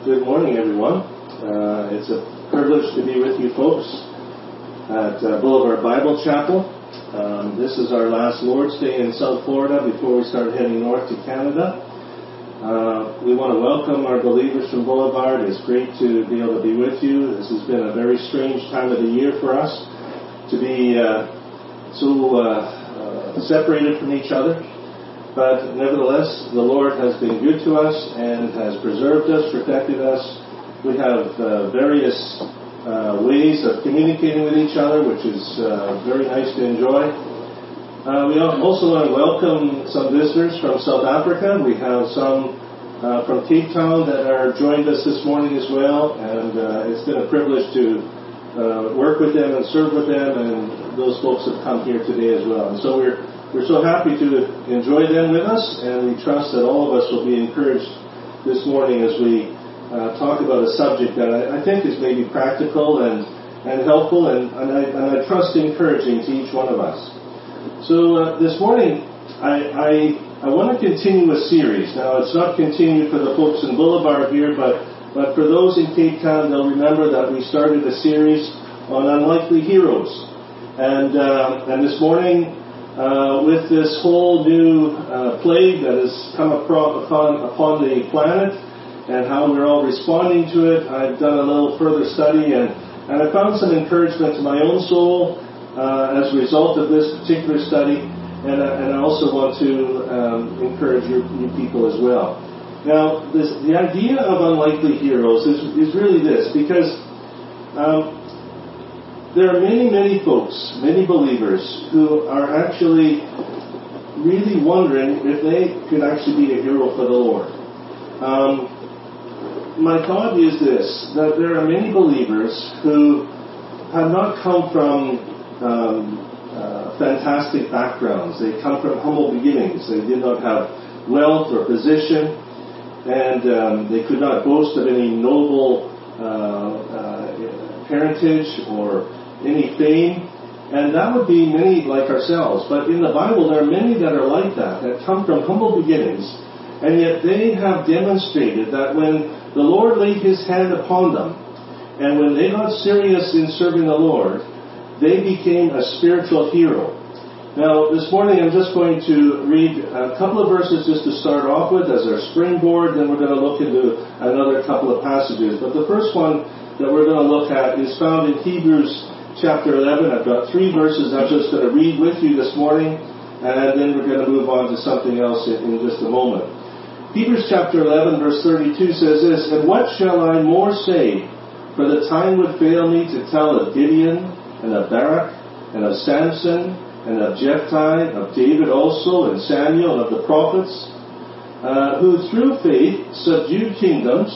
Good morning, everyone. Uh, it's a privilege to be with you folks at uh, Boulevard Bible Chapel. Um, this is our last Lord's Day in South Florida before we start heading north to Canada. Uh, we want to welcome our believers from Boulevard. It's great to be able to be with you. This has been a very strange time of the year for us to be uh, so uh, uh, separated from each other. But nevertheless, the Lord has been good to us and has preserved us, protected us. We have uh, various uh, ways of communicating with each other, which is uh, very nice to enjoy. Uh, we also want to welcome some visitors from South Africa. We have some uh, from Cape Town that are joined us this morning as well, and uh, it's been a privilege to work with them and serve with them, and those folks have come here today as well. And so we're we're so happy to enjoy them with us, and we trust that all of us will be encouraged this morning as we uh, talk about a subject that I, I, think is maybe practical and, and helpful, and, and, I, and I trust encouraging to each one of us. So uh, this morning, I, I, I want to continue a series. Now, it's not continued for the folks in Boulevard here, but, but for those in Cape Town, they'll remember that we started a series on unlikely heroes. And, uh, and this morning, uh, with this whole new uh, plague that has come upon, upon the planet and how we're all responding to it, I've done a little further study and, and I found some encouragement to my own soul uh, as a result of this particular study, and, and I also want to um, encourage you, you, people as well. Now, this, the idea of unlikely heroes is, is really this, because um, there are many, many folks, many believers, who are actually really wondering if they could actually be a hero for the Lord. Um, my thought is this that there are many believers who have not come from um, uh, fantastic backgrounds. They come from humble beginnings. They did not have wealth or position, and um, they could not boast of any noble uh, uh, parentage or any fame, and that would be many like ourselves. But in the Bible, there are many that are like that, that come from humble beginnings, and yet they have demonstrated that when the Lord laid His hand upon them, and when they got serious in serving the Lord, they became a spiritual hero. Now, this morning I'm just going to read a couple of verses just to start off with as our springboard, then we're going to look into another couple of passages. But the first one that we're going to look at is found in Hebrews chapter 11. I've got three verses I'm just going to read with you this morning, and then we're going to move on to something else in, just a moment. Hebrews chapter 11, verse 32 says this, And what shall I more say? For the time would fail me to tell of Gideon, and of Barak, and of Samson, and of Jephthah, of David also, and Samuel, and of the prophets, uh, who through faith subdued kingdoms,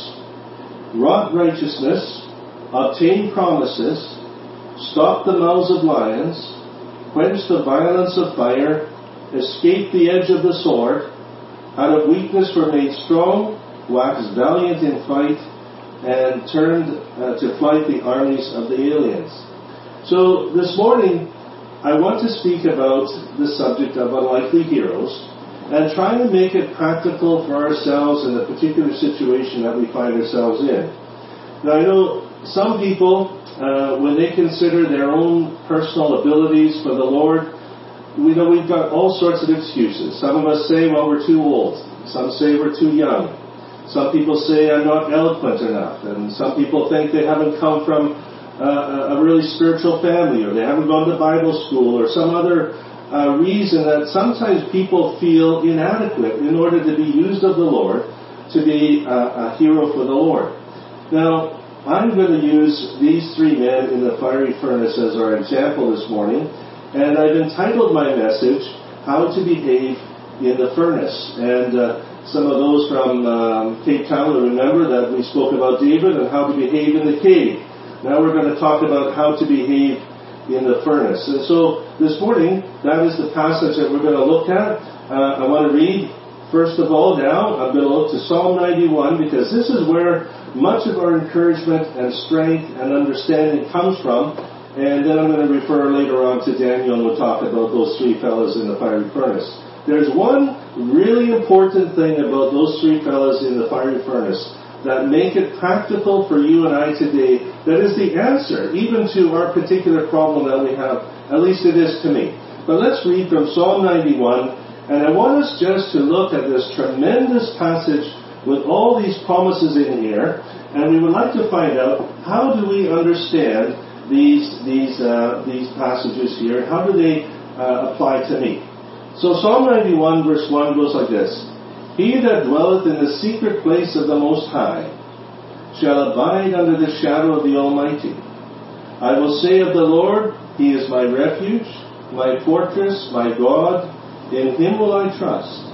wrought righteousness, obtained promises, stopped the mouths of lions, quenched the violence of fire, escaped the edge of the sword, out of weakness were made strong, waxed valiant in fight, and turned uh, to flight the armies of the aliens. So this morning, I want to speak about the subject of unlikely heroes. And try to make it practical for ourselves in the particular situation that we find ourselves in. Now, I know some people uh, when they consider their own personal abilities for the Lord, we know we've got all sorts of excuses. Some of us say, well, we're too old. Some say we're too young. Some people say I'm not eloquent enough. And some people think they haven't come from uh, a really spiritual family or they haven't gone to Bible school or some other uh, reason that sometimes people feel inadequate in order to be used of the Lord to be a, a hero for the Lord. Now, I'm going to use these three men in the fiery furnace as our example this morning, and I've entitled my message, How to Behave in the Furnace. And uh, some of those from um, Cape Town will remember that we spoke about David and how to behave in the cave. Now we're going to talk about how to behave in the furnace. And so this morning, that is the passage that we're going to look at. Uh, I want to read, first of all, now, I'm going to look to Psalm 91 because this is where much of our encouragement and strength and understanding comes from. And then I'm going to refer later on to Daniel and we'll talk about those three fellows in the fiery furnace. There's one really important thing about those three fellows in the fiery furnace. that make it practical for you and I today, that is the answer, even to our particular problem that we have. At least it is to me. But let's read from Psalm 91, and I want us just to look at this tremendous passage with all these promises in here, and we would like to find out how do we understand these these uh, these passages here? How do they uh, apply to me? So Psalm 91 verse 1 goes like this. He that dwelleth in the secret place of the Most High shall abide under the shadow of the Almighty. I will say of the Lord, He is my refuge, my fortress, my God, in Him will I trust.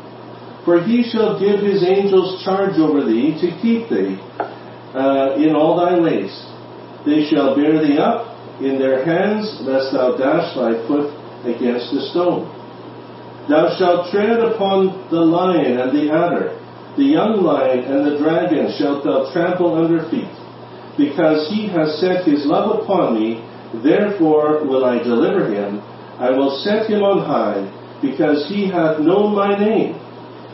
For he shall give his angels charge over thee to keep thee uh, in all thy ways. They shall bear thee up in their hands, lest thou dash thy foot against a stone. Thou shalt tread upon the lion and the adder the young lion and the dragon shalt thou trample under feet. Because he has set his love upon me, therefore will I deliver him. I will set him on high, because he hath known my name.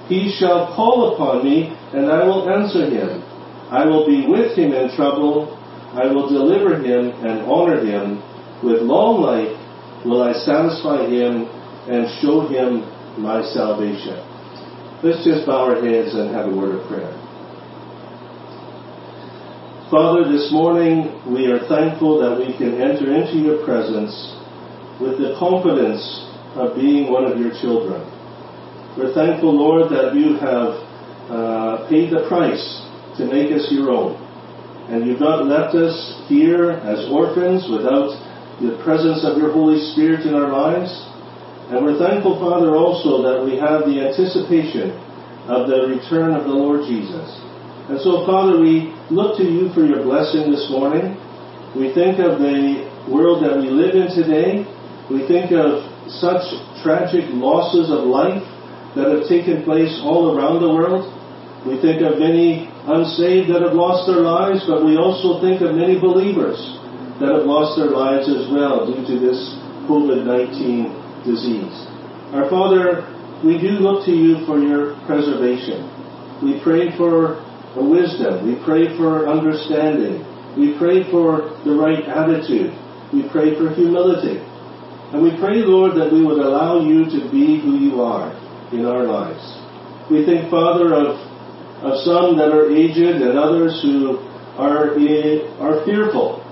He shall call upon me, and I will answer him. I will be with him in trouble. I will deliver him and honor him. With long life will I satisfy him and show him my salvation. Let's just bow our heads and have a word of prayer. Father, this morning we are thankful that we can enter into your presence with the confidence of being one of your children. We're thankful, Lord, that you have uh, paid the price to make us your own. And you've not left us here as orphans without the presence of your Holy Spirit in our lives. And we're thankful, Father, also that we have the anticipation of the return of the Lord Jesus. And so, Father, we look to you for your blessing this morning. We think of the world that we live in today. We think of such tragic losses of life that have taken place all around the world. We think of many unsaved that have lost their lives, but we also think of many believers that have lost their lives as well due to this COVID 19 disease. Our Father, we do look to you for your preservation. We pray for wisdom. We pray for understanding. We pray for the right attitude. We pray for humility. And we pray, Lord, that we would allow you to be who you are in our lives. We think, Father, of, of some that are aged and others who are, are fearful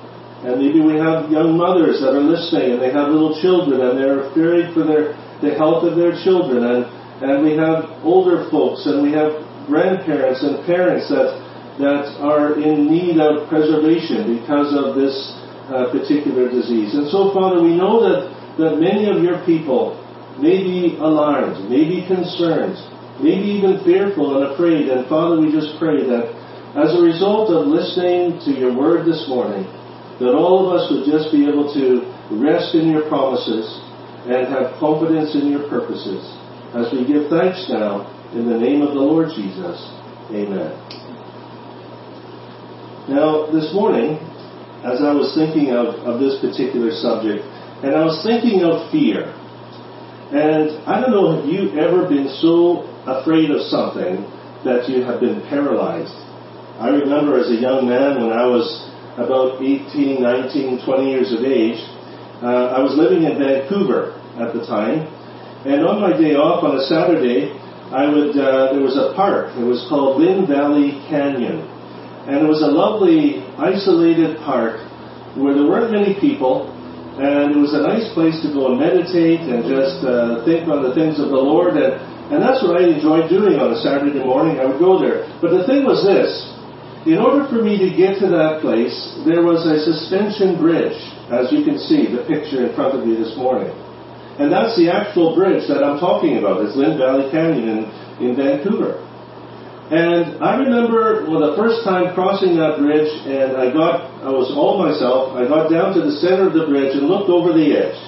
and maybe we have young mothers that are listening and they have little children and they're afraid for their, the health of their children. And, and we have older folks and we have grandparents and parents that, that are in need of preservation because of this uh, particular disease. And so, Father, we know that, that many of your people may be alarmed, maybe concerned, maybe even fearful and afraid. And Father, we just pray that as a result of listening to your word this morning, that all of us would just be able to rest in your promises and have confidence in your purposes. As we give thanks now, in the name of the Lord Jesus, amen. Now, this morning, as I was thinking of, of this particular subject, and I was thinking of fear. And I don't know, have you ever been so afraid of something that you have been paralyzed? I remember as a young man when I was about 18, 19, 20 years of age. Uh, I was living in Vancouver at the time, and on my day off on a Saturday, I would uh, there was a park. It was called Lynn Valley Canyon, And it was a lovely, isolated park where there weren't many people, and it was a nice place to go and meditate and just uh, think on the things of the Lord. And, and that's what I enjoyed doing on a Saturday morning. I would go there. But the thing was this in order for me to get to that place, there was a suspension bridge, as you can see, the picture in front of you this morning. And that's the actual bridge that I'm talking about. It's Lynn Valley Canyon in, in Vancouver. And I remember well, the first time crossing that bridge, and I got, I was all myself, I got down to the center of the bridge and looked over the edge.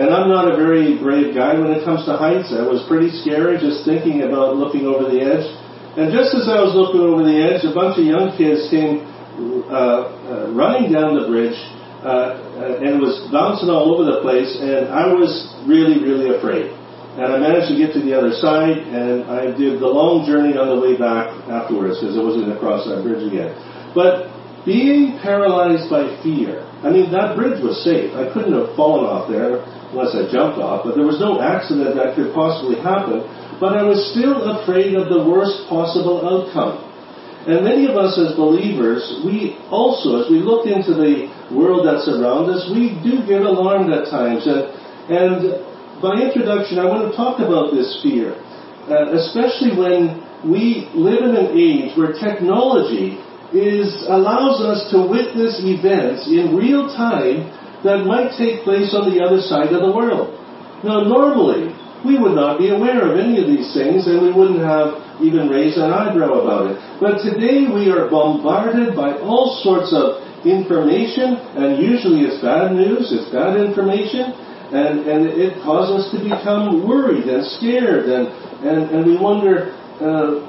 And I'm not a very brave guy when it comes to heights. I was pretty scary just thinking about looking over the edge. And just as I was looking over the edge, a bunch of young kids came uh, uh, running down the bridge, uh, and was bouncing all over the place, and I was really, really afraid. And I managed to get to the other side, and I did the long journey on the way back afterwards because I wasn't going to cross that bridge again. But being paralyzed by fear, I mean, that bridge was safe. I couldn't have fallen off there unless I jumped off, but there was no accident that could possibly happen but I was still afraid of the worst possible outcome. And many of us as believers, we also, as we look into the world that's around us, we do get alarmed at times. And, and by introduction, I want to talk about this fear, uh, especially when we live in an age where technology is allows us to witness events in real time that might take place on the other side of the world. Now, normally, we would not be aware of any of these things and we wouldn't have even raised an eyebrow about it. But today we are bombarded by all sorts of information and usually it's bad news, it's bad information and, and it causes us to become worried and scared and, and, and we wonder, uh,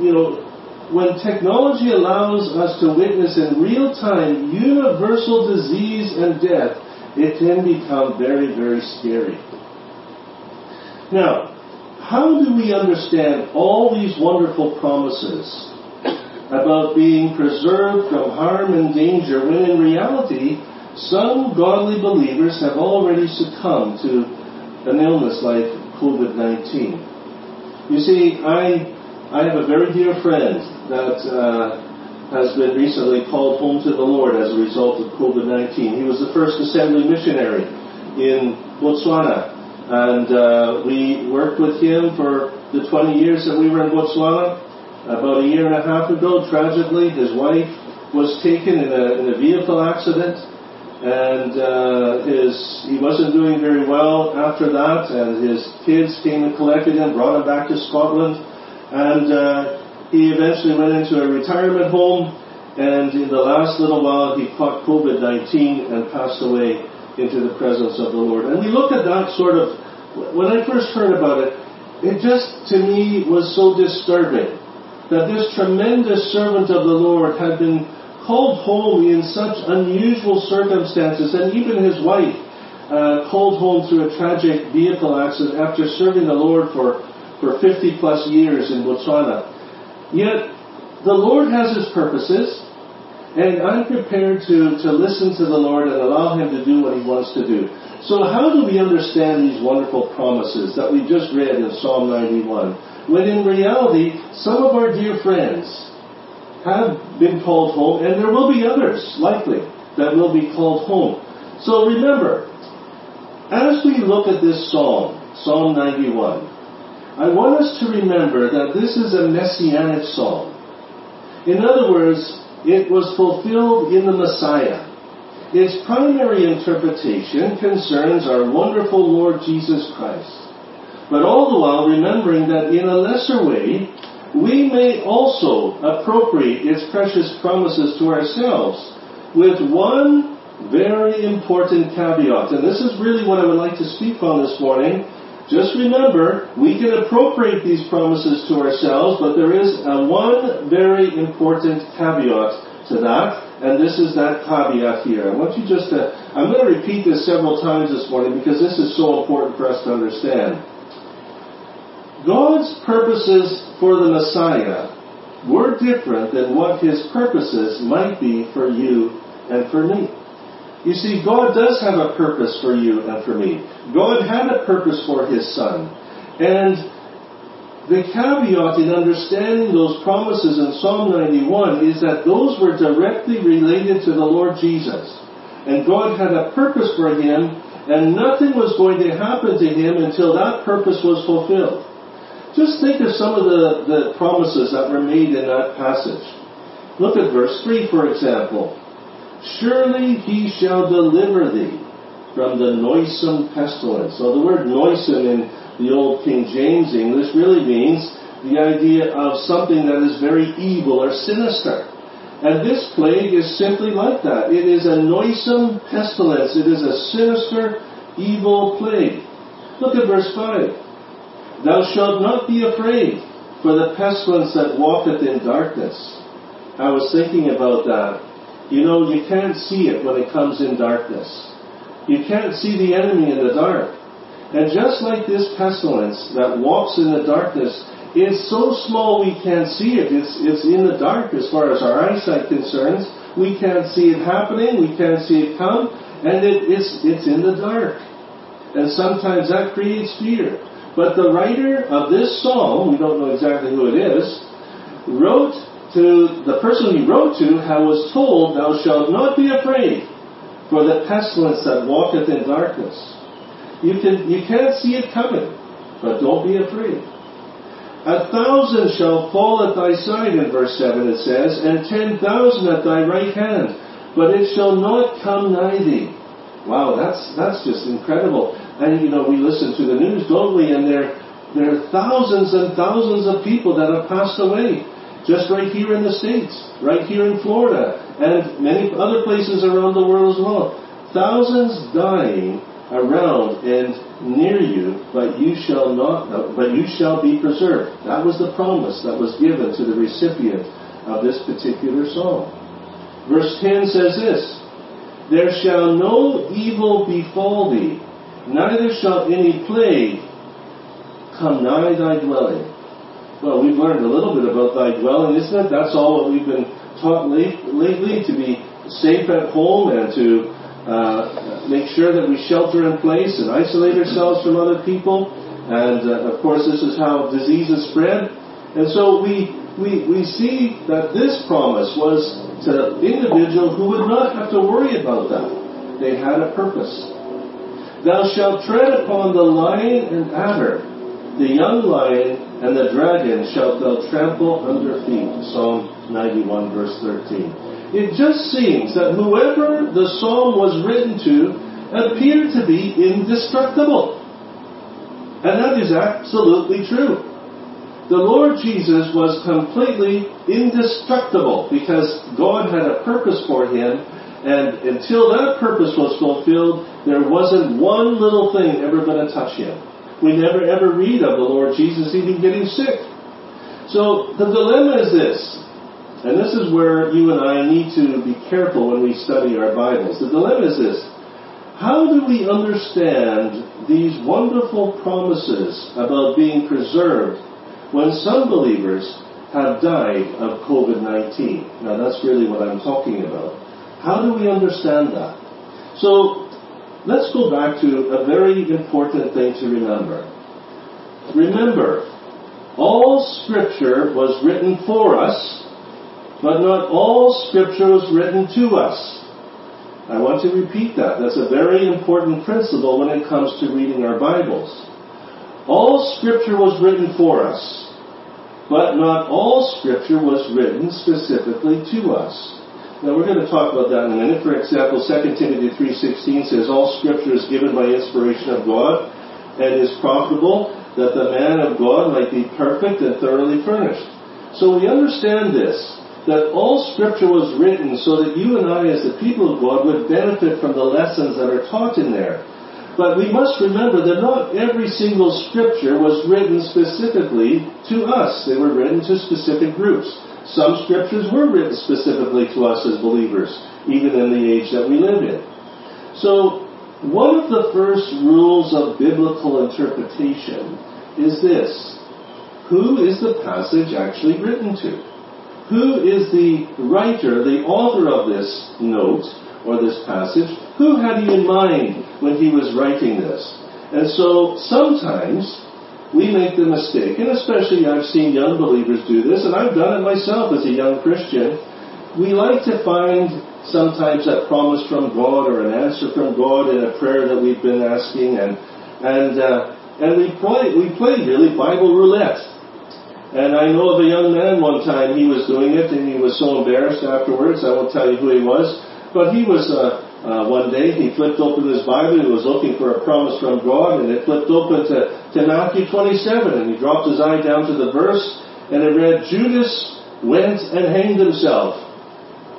you know, when technology allows us to witness in real time universal disease and death, it can become very, very scary. Now, how do we understand all these wonderful promises about being preserved from harm and danger when in reality some godly believers have already succumbed to an illness like COVID 19? You see, I, I have a very dear friend that uh, has been recently called home to the Lord as a result of COVID 19. He was the first assembly missionary in Botswana and uh, we worked with him for the 20 years that we were in Botswana. About a year and a half ago, tragically, his wife was taken in a, in a vehicle accident, and uh, his he wasn't doing very well after that. And his kids came and collected him, brought him back to Scotland, and uh, he eventually went into a retirement home. And in the last little while, he caught COVID-19 and passed away into the presence of the Lord. And we look at that sort of, when I first heard about it, it just to me was so disturbing that this tremendous servant of the Lord had been called home in such unusual circumstances, and even his wife uh, called home through a tragic vehicle accident after serving the Lord for, for 50 plus years in Botswana. Yet, the Lord has his purposes, and I'm prepared to, to listen to the Lord and allow Him to do what He wants to do. So, how do we understand these wonderful promises that we just read in Psalm 91? When in reality, some of our dear friends have been called home, and there will be others, likely, that will be called home. So, remember, as we look at this psalm, Psalm 91, I want us to remember that this is a messianic psalm. In other words, it was fulfilled in the Messiah. Its primary interpretation concerns our wonderful Lord Jesus Christ. But all the while remembering that in a lesser way, we may also appropriate its precious promises to ourselves with one very important caveat. And this is really what I would like to speak on this morning. Just remember, we can appropriate these promises to ourselves, but there is a one very important caveat to that, and this is that caveat here. I want you just to, I'm going to repeat this several times this morning because this is so important for us to understand. God's purposes for the Messiah were different than what his purposes might be for you and for me. You see, God does have a purpose for you and for me. God had a purpose for His Son. And the caveat in understanding those promises in Psalm 91 is that those were directly related to the Lord Jesus. And God had a purpose for him, and nothing was going to happen to him until that purpose was fulfilled. Just think of some of the, the promises that were made in that passage. Look at verse 3, for example. Surely he shall deliver thee from the noisome pestilence. So the word noisome in the old King James English really means the idea of something that is very evil or sinister. And this plague is simply like that. It is a noisome pestilence. It is a sinister, evil plague. Look at verse 5. Thou shalt not be afraid for the pestilence that walketh in darkness. I was thinking about that. You know, you can't see it when it comes in darkness. You can't see the enemy in the dark. And just like this pestilence that walks in the darkness, it's so small we can't see it. It's, it's in the dark as far as our eyesight concerns. We can't see it happening. We can't see it come. And it, it's, it's in the dark. And sometimes that creates fear. But the writer of this psalm, we don't know exactly who it is, wrote to the person he wrote to, how was told, Thou shalt not be afraid for the pestilence that walketh in darkness. You can you can't see it coming, but don't be afraid. A thousand shall fall at thy side, in verse 7 it says, and ten thousand at thy right hand, but it shall not come nigh thee. Wow, that's that's just incredible. And you know, we listen to the news, don't we? And there there are thousands and thousands of people that have passed away. Just right here in the States, right here in Florida, and many other places around the world as well. Thousands dying around and near you, but you shall not, but you shall be preserved. That was the promise that was given to the recipient of this particular psalm. Verse 10 says this, There shall no evil befall thee, neither shall any plague come nigh thy dwelling. Well, we've learned a little bit about thy dwelling, isn't it? That's all what we've been taught lately, to be safe at home and to uh, make sure that we shelter in place and isolate ourselves from other people. And uh, of course, this is how diseases spread. And so we, we, we see that this promise was to individual who would not have to worry about that. They had a purpose. Thou shalt tread upon the lion and adder, the young lion and the dragon shalt thou trample under feet. Psalm 91, verse 13. It just seems that whoever the psalm was written to appeared to be indestructible. And that is absolutely true. The Lord Jesus was completely indestructible because God had a purpose for him and until that purpose was fulfilled, there wasn't one little thing ever going to touch him. We never ever read of the Lord Jesus even getting sick. So the dilemma is this, and this is where you and I need to be careful when we study our Bibles. The dilemma is this. How do we understand these wonderful promises about being preserved when some believers have died of COVID-19? Now that's really what I'm talking about. How do we understand that? So let's go back to a very important thing to remember. Remember, all Scripture was written for us, but not all Scripture was written to us. I want to repeat that. That's a very important principle when it comes to reading our Bibles. All Scripture was written for us, but not all Scripture was written specifically to us. Now we're going to talk about that in a minute. For example, 2 Timothy 3.16 says, All scripture is given by inspiration of God and is profitable that the man of God might be perfect and thoroughly furnished. So we understand this, that all scripture was written so that you and I as the people of God would benefit from the lessons that are taught in there. But we must remember that not every single scripture was written specifically to us. They were written to specific groups. Some scriptures were written specifically to us as believers, even in the age that we live in. So, one of the first rules of biblical interpretation is this. Who is the passage actually written to? Who is the writer, the author of this note or this passage? Who had he in mind when he was writing this? And so sometimes we make the mistake, and especially I've seen young believers do this, and I've done it myself as a young Christian. We like to find sometimes a promise from God or an answer from God in a prayer that we've been asking, and and uh, and we play we play really Bible roulette. And I know of a young man one time he was doing it, and he was so embarrassed afterwards. I won't tell you who he was, but he was. Uh, uh, one day he flipped open his Bible. He was looking for a promise from God, and it flipped open to, to Matthew 27. And he dropped his eye down to the verse, and it read, Judas went and hanged himself.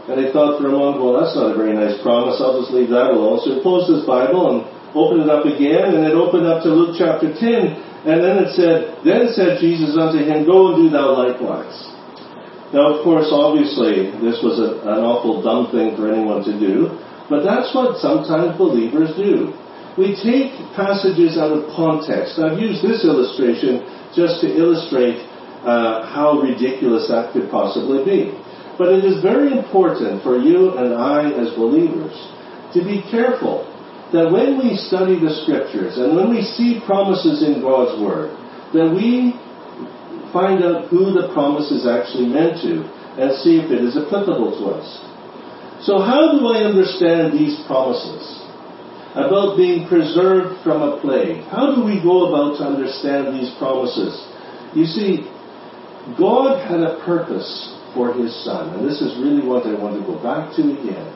And he thought for a moment, well, that's not a very nice promise. I'll just leave that alone. So he closed his Bible and opened it up again, and it opened up to Luke chapter 10. And then it said, Then said Jesus unto him, Go and do thou likewise. Now, of course, obviously, this was a, an awful dumb thing for anyone to do. But that's what sometimes believers do. We take passages out of context. I've used this illustration just to illustrate uh, how ridiculous that could possibly be. But it is very important for you and I as believers to be careful that when we study the scriptures and when we see promises in God's Word, that we find out who the promise is actually meant to and see if it is applicable to us. So how do I understand these promises about being preserved from a plague? How do we go about to understand these promises? You see, God had a purpose for His Son, and this is really what I want to go back to again.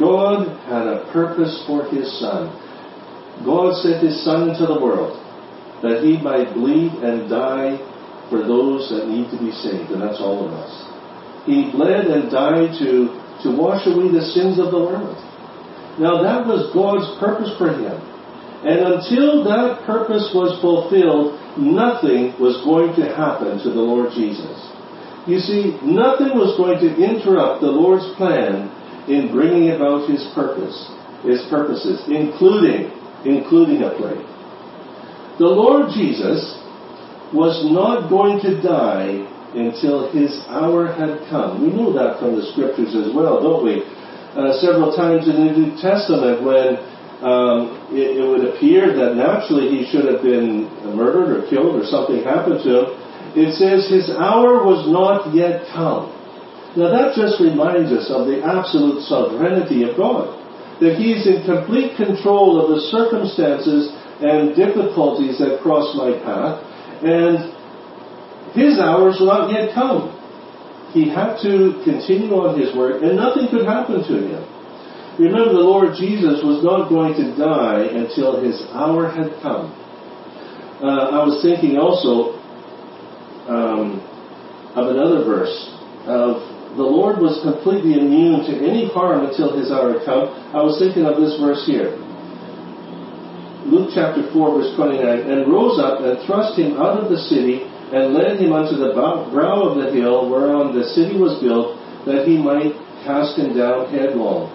God had a purpose for His Son. God sent His Son into the world that He might bleed and die for those that need to be saved, and that's all of us. He bled and died to to wash away the sins of the world. Now that was God's purpose for him. And until that purpose was fulfilled, nothing was going to happen to the Lord Jesus. You see, nothing was going to interrupt the Lord's plan in bringing about his purpose, his purposes, including, including a plague. The Lord Jesus was not going to die until his hour had come. We know that from the scriptures as well, don't we? Uh, several times in the New Testament when um, it, it, would appear that naturally he should have been murdered or killed or something happened to him, it says his hour was not yet come. Now that just reminds us of the absolute sovereignty of God. That he is in complete control of the circumstances and difficulties that cross my path. And his hours were not yet come. He had to continue on his work, and nothing could happen to him. Remember, the Lord Jesus was not going to die until his hour had come. Uh, I was thinking also um, of another verse of the Lord was completely immune to any harm until his hour had come. I was thinking of this verse here. Luke chapter 4, verse 29, and rose up and thrust him out of the city and led him unto the brow of the hill whereon the city was built, that he might cast him down headlong.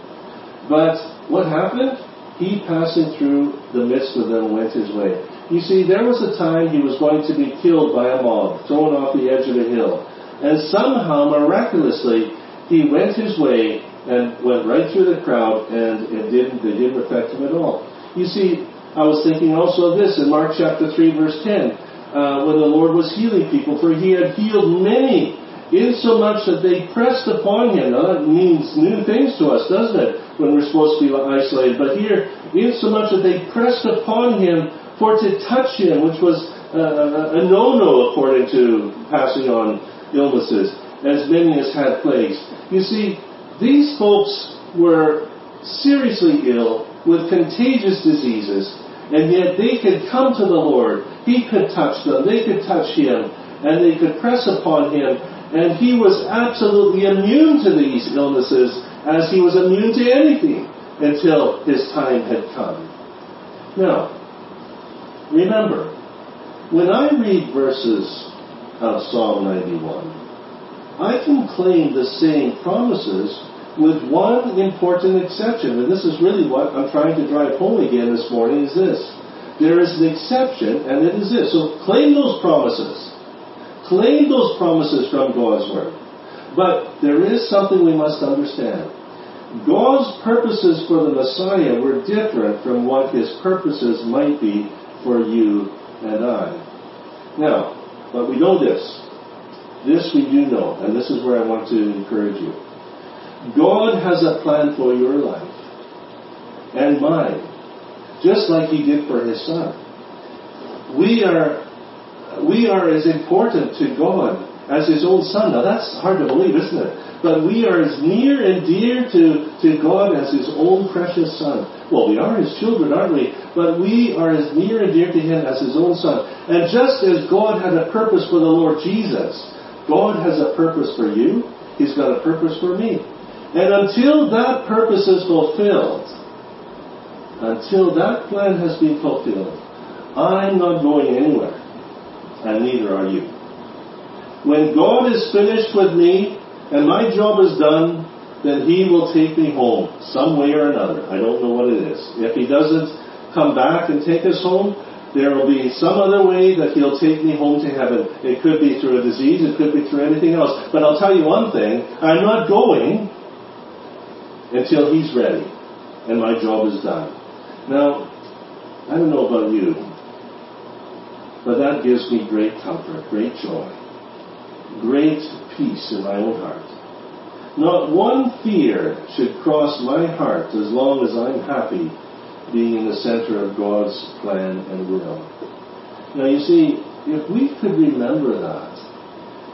But what happened? He passing through the midst of them went his way. You see, there was a time he was going to be killed by a mob, thrown off the edge of a hill. And somehow, miraculously, he went his way and went right through the crowd, and it didn't, they didn't affect him at all. You see, I was thinking also of this in Mark chapter 3, verse 10 uh, when the Lord was healing people, for he had healed many, insomuch that they pressed upon him. Now that means new things to us, doesn't it? When we're supposed to be isolated. But here, insomuch that they pressed upon him for to touch him, which was uh, a no-no according to passing on illnesses, as many as had plagues. You see, these folks were seriously ill with contagious diseases, and yet they could come to the Lord. He could touch them. They could touch him. And they could press upon him. And he was absolutely immune to these illnesses as he was immune to anything until his time had come. Now, remember, when I read verses of Psalm 91, I can claim the same promises with one important exception, and this is really what I'm trying to drive home again this morning, is this. There is an exception, and it is this. So claim those promises. Claim those promises from God's Word. But there is something we must understand. God's purposes for the Messiah were different from what His purposes might be for you and I. Now, but we know this. This we do know, and this is where I want to encourage you. God has a plan for your life and mine, just like He did for His Son. We are, we are as important to God as His own Son. Now that's hard to believe, isn't it? But we are as near and dear to, to God as His own precious Son. Well, we are His children, aren't we? But we are as near and dear to Him as His own Son. And just as God had a purpose for the Lord Jesus, God has a purpose for you. He's got a purpose for me. And until that purpose is fulfilled, until that plan has been fulfilled, I'm not going anywhere. And neither are you. When God is finished with me and my job is done, then He will take me home some way or another. I don't know what it is. If He doesn't come back and take us home, there will be some other way that He'll take me home to heaven. It could be through a disease, it could be through anything else. But I'll tell you one thing I'm not going until He's ready and my job is done. Now, I don't know about you, but that gives me great comfort, great joy, great peace in my own heart. Not one fear should cross my heart as long as I'm happy being in the center of God's plan and will. Now, you see, if we could remember that,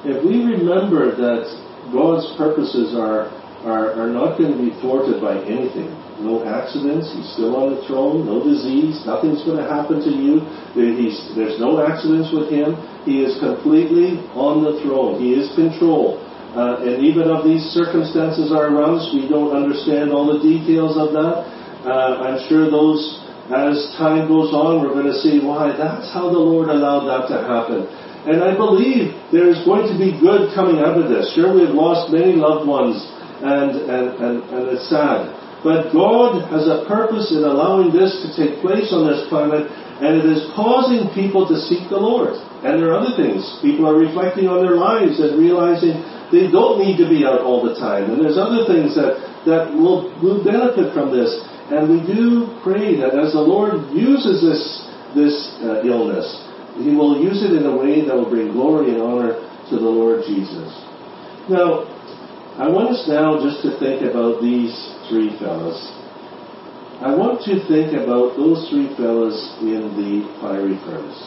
if we remember that God's purposes are are, are not going to be thwarted by anything. No accidents. He's still on the throne. No disease. Nothing's going to happen to you. He's, there's no accidents with him. He is completely on the throne. He is control. Uh, and even of these circumstances are around us, we don't understand all the details of that. Uh, I'm sure those, as time goes on, we're going to see why that's how the Lord allowed that to happen. And I believe there is going to be good coming out of this. Sure, we have lost many loved ones and, and, and, and it's sad. But God has a purpose in allowing this to take place on this planet, and it is causing people to seek the Lord. And there are other things. People are reflecting on their lives and realizing they don't need to be out all the time. And there's other things that, that will, will benefit from this. And we do pray that as the Lord uses this, this uh, illness, He will use it in a way that will bring glory and honor to the Lord Jesus. Now, I want us now just to think about these three fellows. I want to think about those three fellows in the fiery furnace.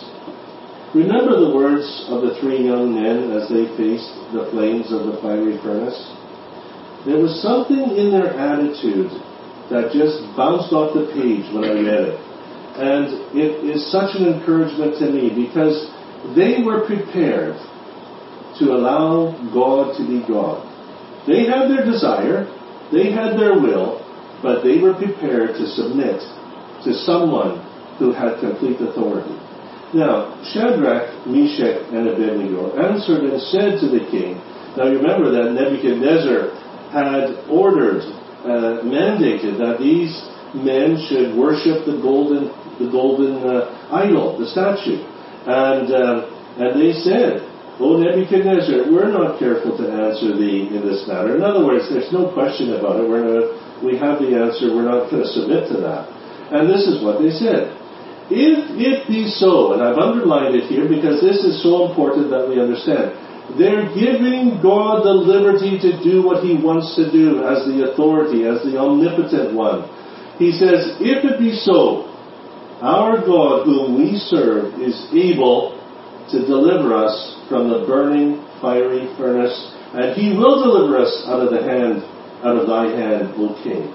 Remember the words of the three young men as they faced the flames of the fiery furnace? There was something in their attitude that just bounced off the page when I read it. And it is such an encouragement to me because they were prepared to allow God to be God. They had their desire, they had their will, but they were prepared to submit to someone who had complete authority. Now, Shadrach, Meshach, and Abednego answered and said to the king, now you remember that Nebuchadnezzar had ordered, uh, mandated that these men should worship the golden, the golden uh, idol, the statue. And, uh, and they said, O Nebuchadnezzar, we're not careful to answer thee in this matter. In other words, there's no question about it. We're gonna, we have the answer. We're not going to submit to that. And this is what they said. If it be so, and I've underlined it here because this is so important that we understand, they're giving God the liberty to do what He wants to do as the authority, as the omnipotent one. He says, if it be so, our God whom we serve is able to deliver us from the burning fiery furnace, and he will deliver us out of the hand, out of thy hand, O king.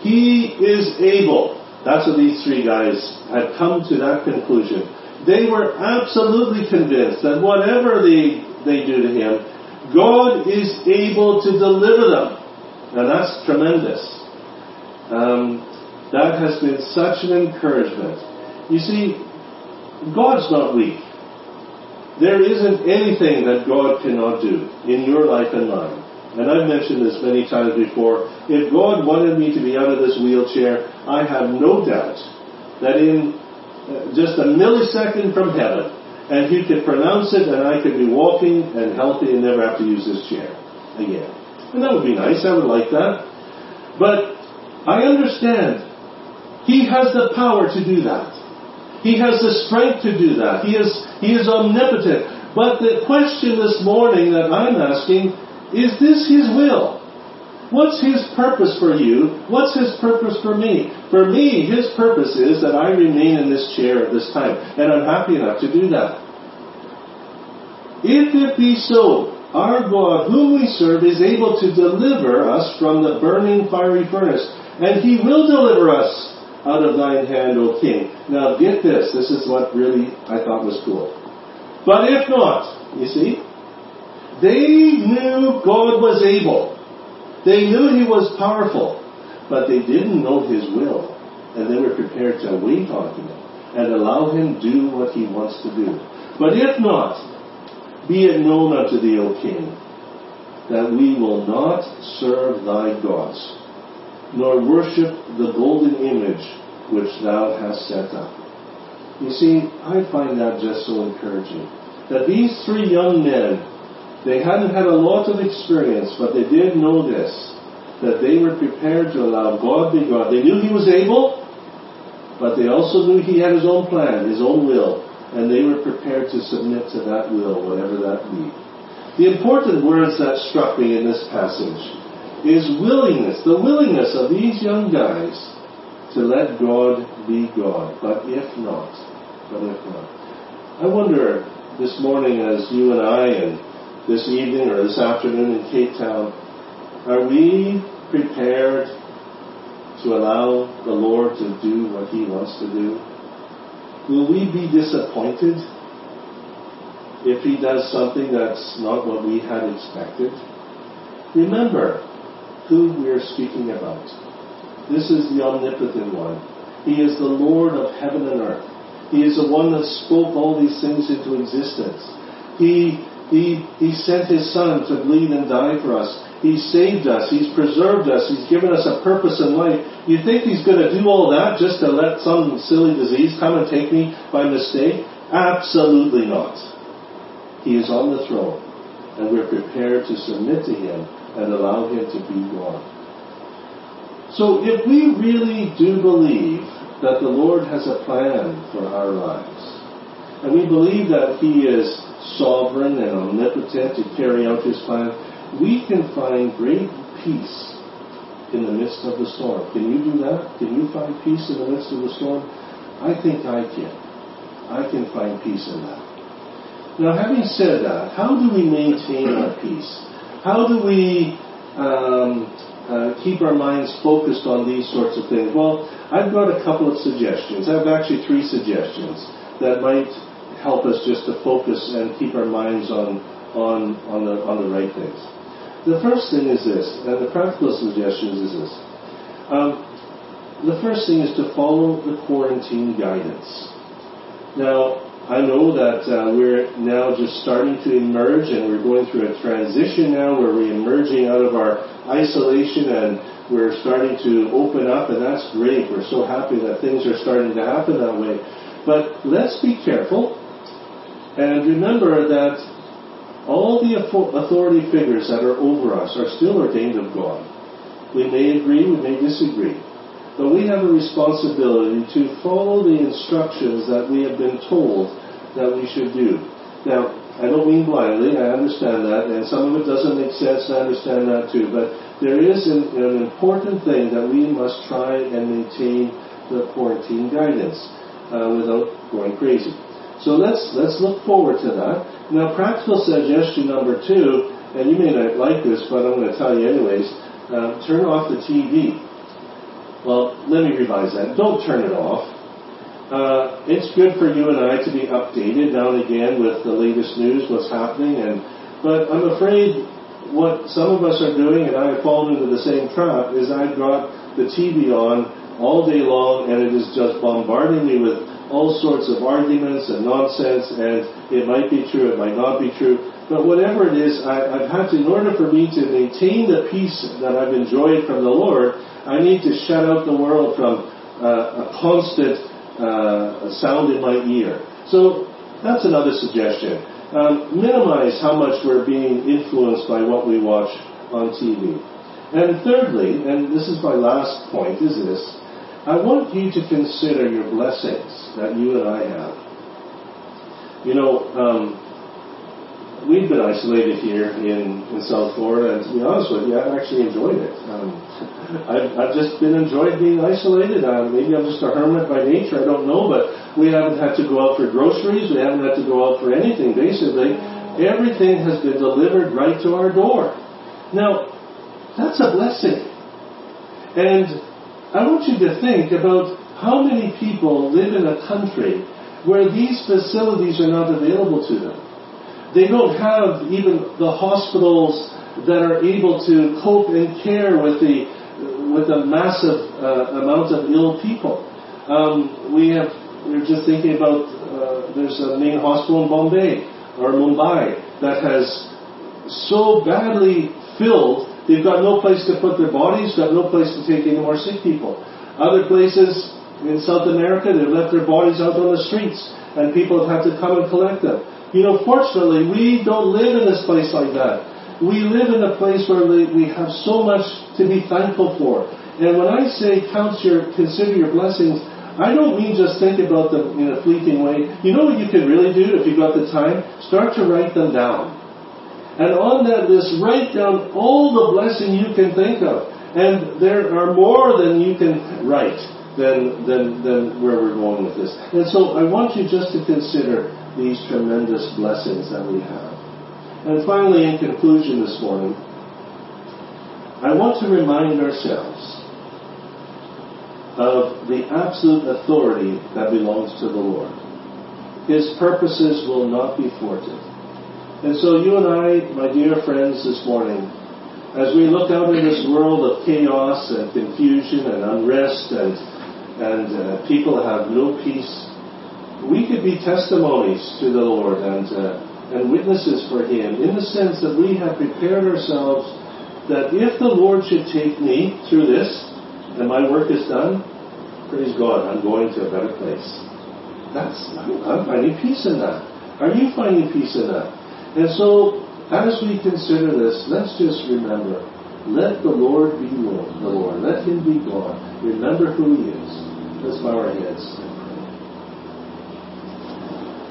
He is able. That's what these three guys had come to that conclusion. They were absolutely convinced that whatever they, they do to him, God is able to deliver them. Now that's tremendous. Um, that has been such an encouragement. You see, God's not weak. There isn't anything that God cannot do in your life and mine. And I've mentioned this many times before. If God wanted me to be out of this wheelchair, I have no doubt that in uh, just a millisecond from heaven, and He could pronounce it, and I could be walking and healthy and never have to use this chair again. And that would be nice. I would like that. But I understand He has the power to do that. He has the strength to do that. He is, he is omnipotent. But the question this morning that I'm asking is this His will? What's His purpose for you? What's His purpose for me? For me, His purpose is that I remain in this chair at this time. And I'm happy enough to do that. If it be so, our God, whom we serve, is able to deliver us from the burning fiery furnace, and He will deliver us out of thine hand, O king. Now get this, this is what really I thought was cool. But if not, you see, they knew God was able. They knew He was powerful, but they didn't know His will. And they were prepared to wait on Him and allow Him do what He wants to do. But if not, be it known unto thee, O King, that we will not serve thy gods nor worship the golden image which thou hast set up. You see, I find that just so encouraging. That these three young men, they hadn't had a lot of experience, but they did know this, that they were prepared to allow God be God. They knew He was able, but they also knew He had His own plan, His own will, and they were prepared to submit to that will, whatever that be. The important words that struck me in this passage is willingness, the willingness of these young guys to let God be God. But if not, but if not. I wonder this morning as you and I and this evening or this afternoon in Cape Town, are we prepared to allow the Lord to do what He wants to do? Will we be disappointed if He does something that's not what we had expected? Remember, who we are speaking about. This is the omnipotent one. He is the Lord of heaven and earth. He is the one that spoke all these things into existence. He, he, he sent His Son to bleed and die for us. He saved us. He's preserved us. He's given us a purpose in life. You think He's going to do all that just to let some silly disease come and take me by mistake? Absolutely not. He is on the throne, and we're prepared to submit to Him and allow Him to be God. So if we really do believe that the Lord has a plan for our lives, and we believe that He is sovereign and omnipotent to carry out His plan, we can find great peace in the midst of the storm. Can you do that? Can you find peace in the midst of the storm? I think I can. I can find peace in that. Now, having said that, how do we maintain our peace? How do we um, uh, keep our minds focused on these sorts of things? Well, I've got a couple of suggestions. I have actually three suggestions that might help us just to focus and keep our minds on on on the on the right things. The first thing is this, and the practical suggestions is this. Um, the first thing is to follow the quarantine guidance. Now, I know that uh, we're now just starting to emerge and we're going through a transition now where we're emerging out of our isolation and we're starting to open up and that's great. We're so happy that things are starting to happen that way. But let's be careful and remember that all the authority figures that are over us are still ordained of God. We may agree, we may disagree. But we have a responsibility to follow the instructions that we have been told that we should do. Now, I don't mean blindly, I understand that, and some of it doesn't make sense, I understand that too, but there is an, an important thing that we must try and maintain the quarantine guidance uh, without going crazy. So let's, let's look forward to that. Now, practical suggestion number two, and you may not like this, but I'm going to tell you anyways, uh, turn off the TV. Well, let me revise that. Don't turn it off. Uh, it's good for you and I to be updated now and again with the latest news, what's happening, and but I'm afraid what some of us are doing, and I have fallen into the same trap, is I've got the TV on all day long, and it is just bombarding me with all sorts of arguments and nonsense, and it might be true, it might not be true, but whatever it is, I, I've had to, in order for me to maintain the peace that I've enjoyed from the Lord, I need to shut out the world from uh, a constant uh, sound in my ear. So that's another suggestion. Um, minimize how much we're being influenced by what we watch on TV. And thirdly, and this is my last point, is this, I want you to consider your blessings that you and I have. You know, um, we've been isolated here in, in South Florida, and to be honest with you, I've actually enjoyed it. Um, I've, I've just been enjoyed being isolated. Uh, maybe I'm just a hermit by nature, I don't know, but we haven't had to go out for groceries, we haven't had to go out for anything, basically. Everything has been delivered right to our door. Now, that's a blessing. And I want you to think about how many people live in a country where these facilities are not available to them. They don't have even the hospitals that are able to cope and care with the with a massive uh, amount of ill people. Um, we have we are just thinking about uh, there's a main hospital in Bombay or Mumbai that has so badly filled they've got no place to put their bodies, got no place to take any more sick people. Other places in South America they've left their bodies out on the streets and people have had to come and collect them. You know, fortunately, we don't live in this place like that. We live in a place where we have so much to be thankful for. And when I say count your, consider your blessings, I don't mean just think about them in a fleeting way. You know what you can really do if you've got the time? Start to write them down. And on that list, write down all the blessing you can think of. And there are more than you can write than, than, than where we're going with this. And so I want you just to consider these tremendous blessings that we have. And finally, in conclusion this morning, I want to remind ourselves of the absolute authority that belongs to the Lord. His purposes will not be thwarted. And so you and I, my dear friends, this morning, as we look out in this world of chaos and confusion and unrest and, and uh, people have no peace we could be testimonies to the Lord and, uh, and witnesses for Him in the sense that we have prepared ourselves that if the Lord should take me through this and my work is done, praise God, I'm going to a better place. That's, I'm finding peace in that. Are you finding peace in that? And so, as we consider this, let's just remember, let the Lord be Lord, the Lord. Let Him be God. Remember who He is. Let's bow our heads.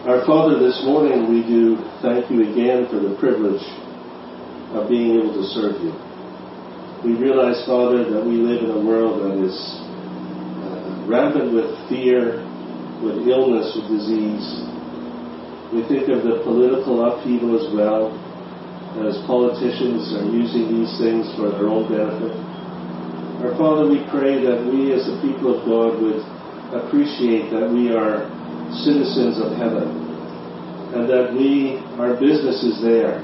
Our Father, this morning we do thank you again for the privilege of being able to serve you. We realize, Father, that we live in a world that is uh, rampant with fear, with illness, with disease. We think of the political upheaval as well, as politicians are using these things for their own benefit. Our Father, we pray that we as the people of God would appreciate that we are citizens of heaven, and that we, our business is there,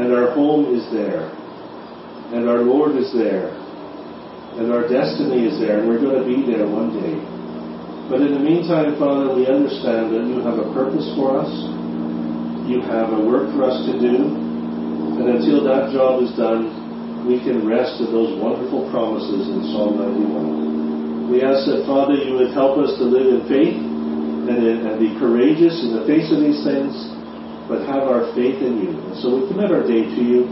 and our home is there, and our Lord is there, and our destiny is there, and we're going to be there one day. But in the meantime, Father, we understand that you have a purpose for us, you have a work for us to do, and until that job is done, we can rest in those wonderful promises in Psalm 91. We ask that, Father, you would help us to live in faith and be courageous in the face of these things, but have our faith in you. And so we commit our day to you,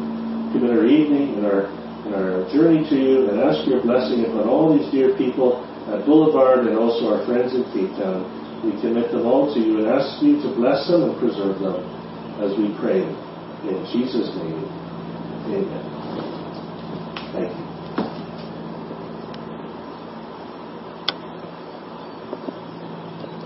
commit our evening and our, and our journey to you, and ask your blessing upon all these dear people at Boulevard and also our friends in Cape Town. We commit them all to you and ask you to bless them and preserve them as we pray. In Jesus' name, amen. Thank you.